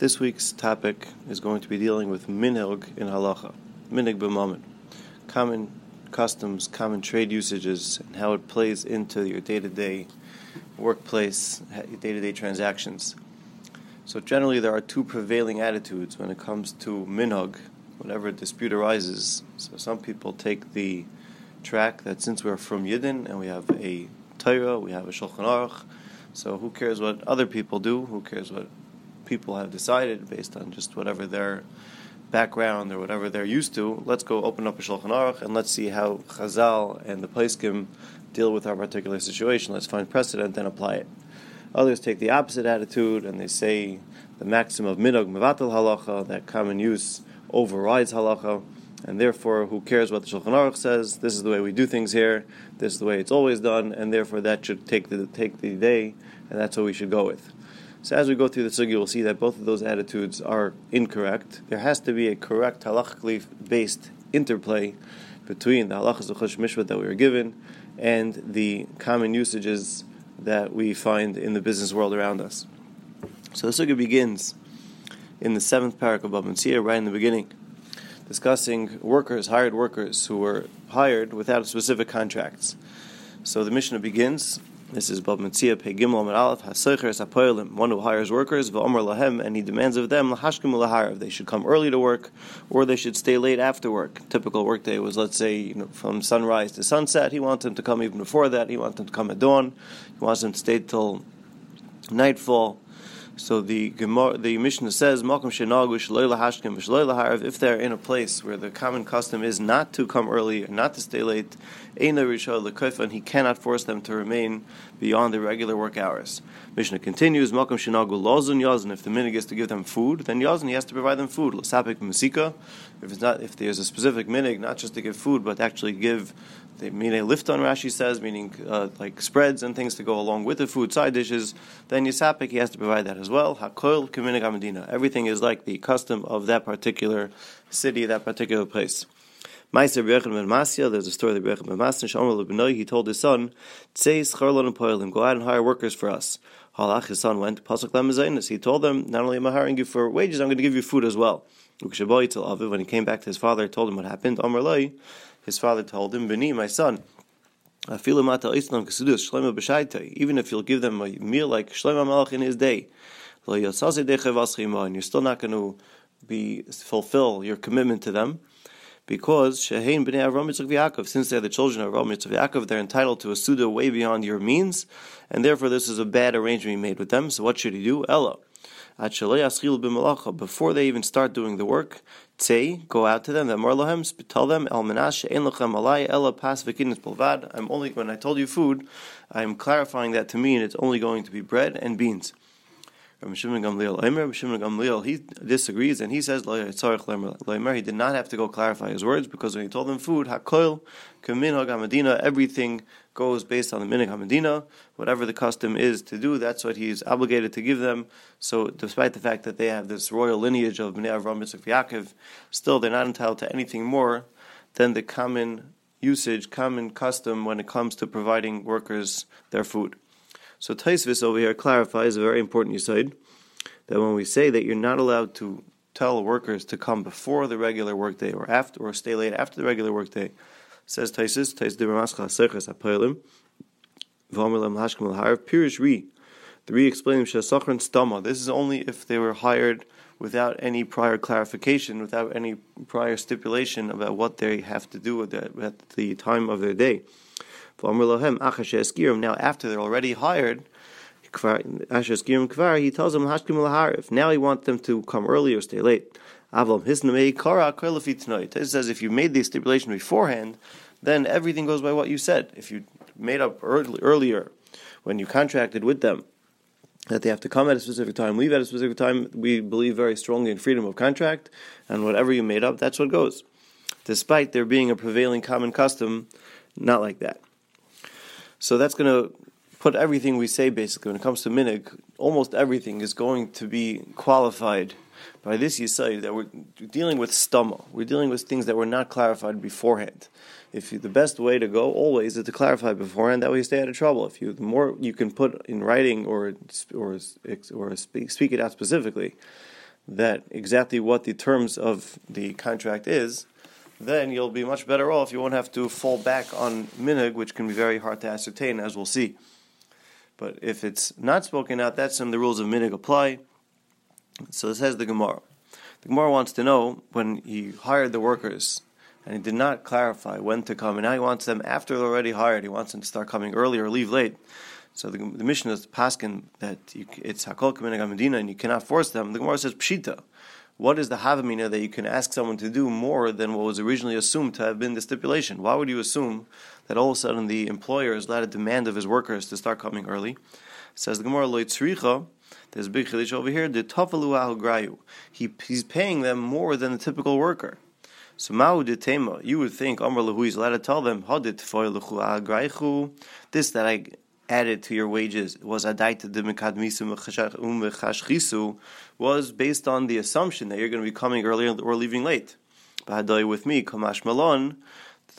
This week's topic is going to be dealing with minhag in halacha, minhag b'mammon, common customs, common trade usages, and how it plays into your day-to-day workplace, day-to-day transactions. So generally, there are two prevailing attitudes when it comes to minhag, whenever a dispute arises. So some people take the track that since we're from Yidden and we have a Torah, we have a Shulchan Aruch, so who cares what other people do? Who cares what people have decided based on just whatever their background or whatever they're used to, let's go open up a Shulchan Aruch and let's see how Chazal and the Paiskim deal with our particular situation. Let's find precedent and apply it. Others take the opposite attitude and they say the maxim of minog mevatel halacha, that common use overrides halacha, and therefore who cares what the Shulchan Aruch says? This is the way we do things here. This is the way it's always done, and therefore that should take the take the day, and that's what we should go with. So as we go through the sugi, we'll see that both of those attitudes are incorrect. There has to be a correct halachically based interplay between the halachas of Chosh Mishpat that we were given and the common usages that we find in the business world around us. So the sugi begins in the seventh parak of Bava Metzia, right in the beginning, discussing workers, hired workers who were hired without specific contracts. So the Mishnah begins this is Bava Metzia Pei Gimel Amid Aleph one who hires workers, V'Omer Lahem, and he demands of them Lahashkim Laharav. They should come early to work, or they should stay late after work. Typical workday was, let's say, you know, from sunrise to sunset. He wants them to come even before that. He wants them to come at dawn. He wants them to stay till nightfall. So the the Mishnah says, If they're in a place where the common custom is not to come early not to stay late, and he cannot force them to remain beyond the regular work hours. Mishnah continues, If the minig is to give them food, then yazon he has to provide them food. If it's not, if there's a specific minig, not just to give food, but actually give they mean a lift on Rashi says, meaning uh, like spreads and things to go along with the food, side dishes. Then Yisapik, he has to provide that as well. Hakol Kaminig Amadina. Everything is like the custom of that particular city, that particular place. Meiser Brechem ben there's a story of Brechem ben Masya, he told his son, Tzeis and Poilim, go out and hire workers for us. Halach, his son went, Pasuk Lemazainis, he told them, not only am I hiring you for wages, I'm going to give you food as well. When he came back to his father, told him what happened. His father told him, Beni, my son, even if you'll give them a meal like Shlomo Malach in his day, you're still not going to be fulfill your commitment to them, because since they're the children of Avram Yitzchak Yaakov, they're entitled to a suda way beyond your means, and therefore this is a bad arrangement made with them. So what should he do? Ella before they even start doing the work, say, go out to them, the Marlahem, tell them, Al Minash, Enlocham Alai, Ella Pas I'm only, when I told you food, I'm clarifying that to mean it's only going to be bread and beans. Rabbi Shimon Gamliel, Shimon Gamliel, he disagrees and he says he did not have to go clarify his words because when he told them food, hakol kamin hamadina, everything goes based on the minig hamadina. Whatever the custom is to do, that's what he's obligated to give them. So, despite the fact that they have this royal lineage of Bnei Avram Yitzchak Yaakov, still they're not entitled to anything more than the common usage, common custom when it comes to providing workers their food. So Tosfos over here clarifies a very important aside that when we say that you're not allowed to tell workers to come before the regular workday or after or stay late after the regular workday, says Tosfos, Tais de Ramascha Serchas Apoilim, Vomilam Hashkim Al Pirish Ri. The Ri explaining Shasachran Stama. This is only if they were hired without any prior clarification, without any prior stipulation about what they have to do at the, at the time of their day. Now, after they're already hired, he tells them Now he wants them to come early or stay late. It says if you made the stipulation beforehand, then everything goes by what you said. If you made up early, earlier when you contracted with them that they have to come at a specific time, leave at a specific time, we believe very strongly in freedom of contract, and whatever you made up, that's what goes. Despite there being a prevailing common custom, not like that. So that's going to put everything we say basically when it comes to minig, almost everything is going to be qualified by this you say that we're dealing with stama. We're dealing with things that were not clarified beforehand. If you, the best way to go always is to clarify beforehand, that way you stay out of trouble. If you the more you can put in writing or or or speak, speak it out specifically, that exactly what the terms of the contract is, then you'll be much better off. You won't have to fall back on minig, which can be very hard to ascertain, as we'll see. But if it's not spoken out, that's when the rules of minig apply. So this says the Gemara. The Gemara wants to know when he hired the workers and he did not clarify when to come, and now he wants them after they're already hired. He wants them to start coming early or leave late. So the, the Mishnah is paskin that you, it's hakol medina and you cannot force them. The Gemara says pshita. What is the havamina that you can ask someone to do more than what was originally assumed to have been the stipulation? Why would you assume that all of a sudden the employer is allowed to demand of his workers to start coming early? Says the Gemara loitzricha. There's a big chiddush over here. The tafalu grayu. He he's paying them more than the typical worker. So ma'u tema. You would think Amr Lahu is allowed to tell them hadit This that I added to your wages was um was based on the assumption that you're going to be coming early or leaving late. With me, kamash malon,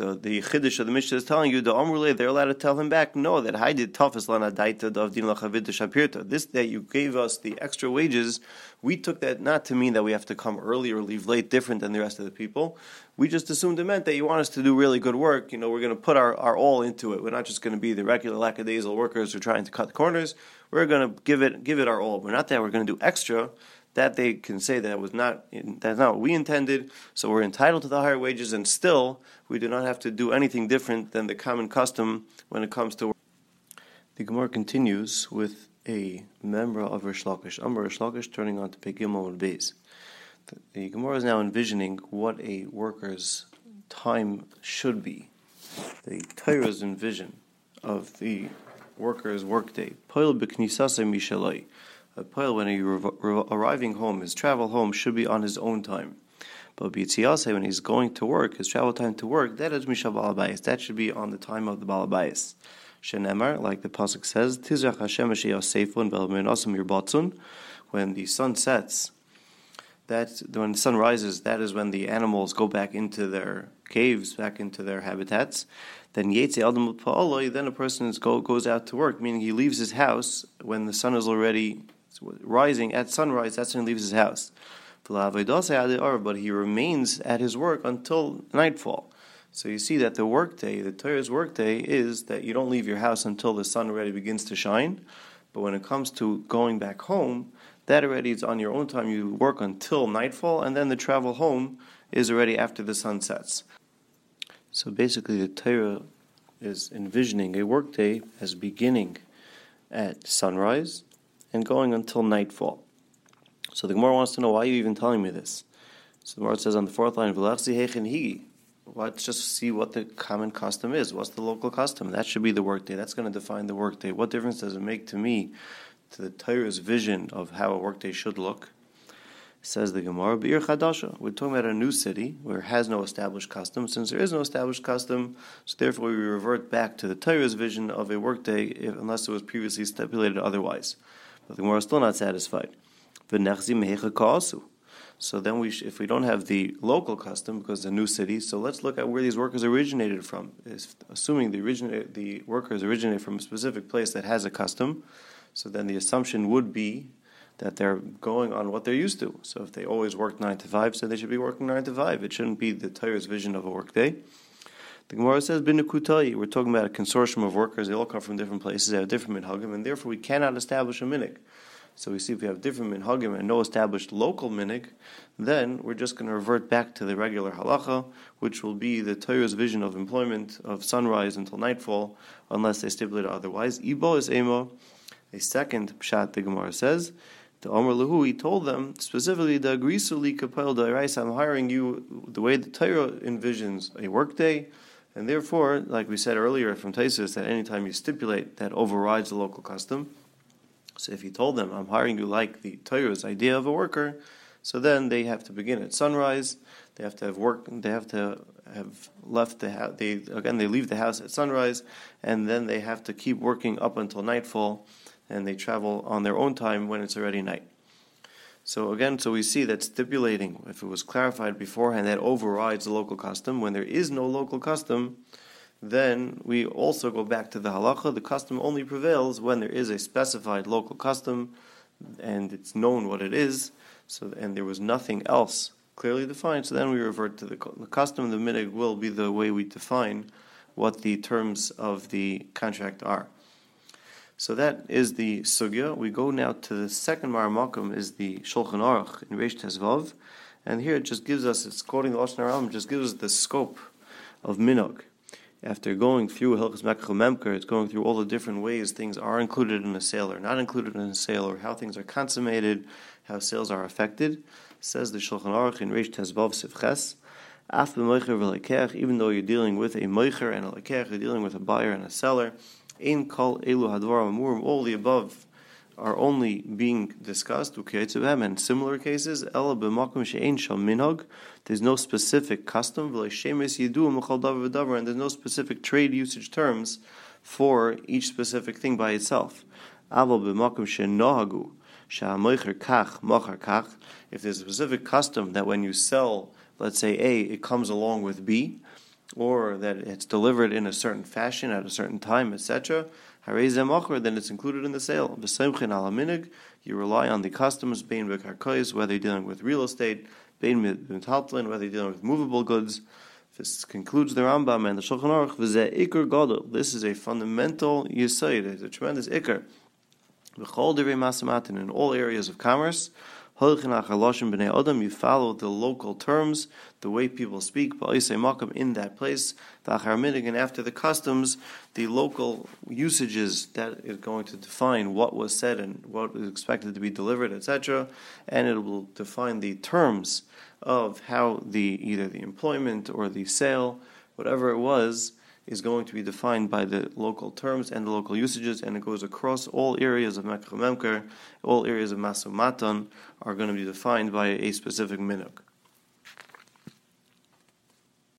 the the chiddush of the Mishnah is telling you the Amrule they're allowed to tell him back no that I did toughest lana daita of din shapirta this that you gave us the extra wages. We took that not to mean that we have to come early or leave late different than the rest of the people. We just assumed it meant that you want us to do really good work. You know we're going to put our, our all into it. We're not just going to be the regular lackadaisical workers who are trying to cut corners. We're going to give it give it our all. We're not that we're going to do extra that they can say that was not that's not what we intended. So we're entitled to the higher wages, and still we do not have to do anything different than the common custom when it comes to. Work. The Gemara continues with a member of Reish Lakish, Amr Reish Lakish, turning on to Pegimel Beis. The Gemara is now envisioning what a worker's time should be. The Torah's envision of the worker's workday. Poil b'knisase mishalai a poil when he's arriving home, his travel home should be on his own time. But b'yitziyase, when he's going to work, his travel time to work, that is mishav balabayis. That should be on the time of the balabayis. Shenemar, like the pasuk says, tizrach Hashem seifun. When the sun sets, that when the sun rises, that is when the animals go back into their caves, back into their habitats. Then yetze adam then a person go, goes out to work, meaning he leaves his house when the sun is already rising at sunrise, that's when he leaves his house. But he remains at his work until nightfall. So you see that the workday, the Torah's workday, is that you don't leave your house until the sun already begins to shine. But when it comes to going back home, that already is on your own time. You work until nightfall, and then the travel home is already after the sun sets. So basically, the Torah is envisioning a workday as beginning at sunrise and going until nightfall. So the Gemara wants to know why are you even telling me this. So the Gemara says on the fourth line, higi. Let's just see what the common custom is. What's the local custom? That should be the workday. That's going to define the workday. What difference does it make to me, to the Torah's vision of how a workday should look? Says the Gemara, Bir Chadasha. We're talking about a new city where it has no established custom. Since there is no established custom, so therefore we revert back to the Torah's vision of a workday, unless it was previously stipulated otherwise. But the Gemara is still not satisfied. So then, we sh- if we don't have the local custom because it's a new city, so let's look at where these workers originated from. If, assuming the originate, the workers originated from a specific place that has a custom, so then the assumption would be that they're going on what they're used to. So if they always work nine to five, so they should be working nine to five. It shouldn't be the Torah's vision of a workday. The Gemara says, "Binukutayi." We're talking about a consortium of workers. They all come from different places. They have different minhagim, and therefore we cannot establish a minig. So we see if we have different minhagim and no established local minig, then we're just going to revert back to the regular halacha, which will be the Torah's vision of employment of sunrise until nightfall, unless they stipulate otherwise. Ibo is emo. A second pshat the Gemara says. The Omer Lahu, he told them specifically, the Agrisuli Kapel I'm hiring you the way the Torah envisions a workday and therefore, like we said earlier from Tosfos, that anytime you stipulate, that overrides the local custom. So if you told them, I'm hiring you like the Torah's idea of a worker, so then they have to begin at sunrise. They have to have work. They have to have left the house. They again they leave the house at sunrise, and then they have to keep working up until nightfall, and they travel on their own time when it's already night. So again, so we see that stipulating, if it was clarified beforehand, that overrides the local custom. When there is no local custom, then we also go back to the halacha. The custom only prevails when there is a specified local custom and it's known what it is, so and there was nothing else clearly defined, so then we revert to the, the custom. The minig will be the way we define what the terms of the contract are. So that is the sugya. We go now to the second maramakum is the Shulchan Aruch in Reish Tezvav, and here it just gives us, it's quoting the Lashon Haram, just gives us the scope of minog. After going through Hilchas Mekach Memker, it's going through all the different ways things are included in a sale or not included in a sale, or how things are consummated, how sales are affected. Says the Shulchan Aruch in Reish Tezvav Sivches, Af even though you're dealing with a moicher and a lekech, you're dealing with a buyer and a seller, in kol elu hadvar all the above are only being discussed, and similar cases, ela b'makom she'ein shal there's no specific custom, and there's no specific trade usage terms for each specific thing by itself. Aval b'makom she'nohagu, if there's a specific custom that when you sell, let's say A, it comes along with B, or that it's delivered in a certain fashion at a certain time, etc., then it's included in the sale. You rely on the customs, whether you're dealing with real estate, whether you're dealing with movable goods. This concludes the Rambam and the Shulchan Aruch. Gadol. This is a fundamental yisoid. It's a tremendous ikr. In all areas of commerce, you follow the local terms, the way people speak, in that place, and after the customs, the local usages that is going to define what was said and what is expected to be delivered, etc. And it will define the terms of how the either the employment or the sale, whatever it was, is going to be defined by the local terms and the local usages, and it goes across all areas of Mekach all areas of Masumatan are going to be defined by a specific minuk.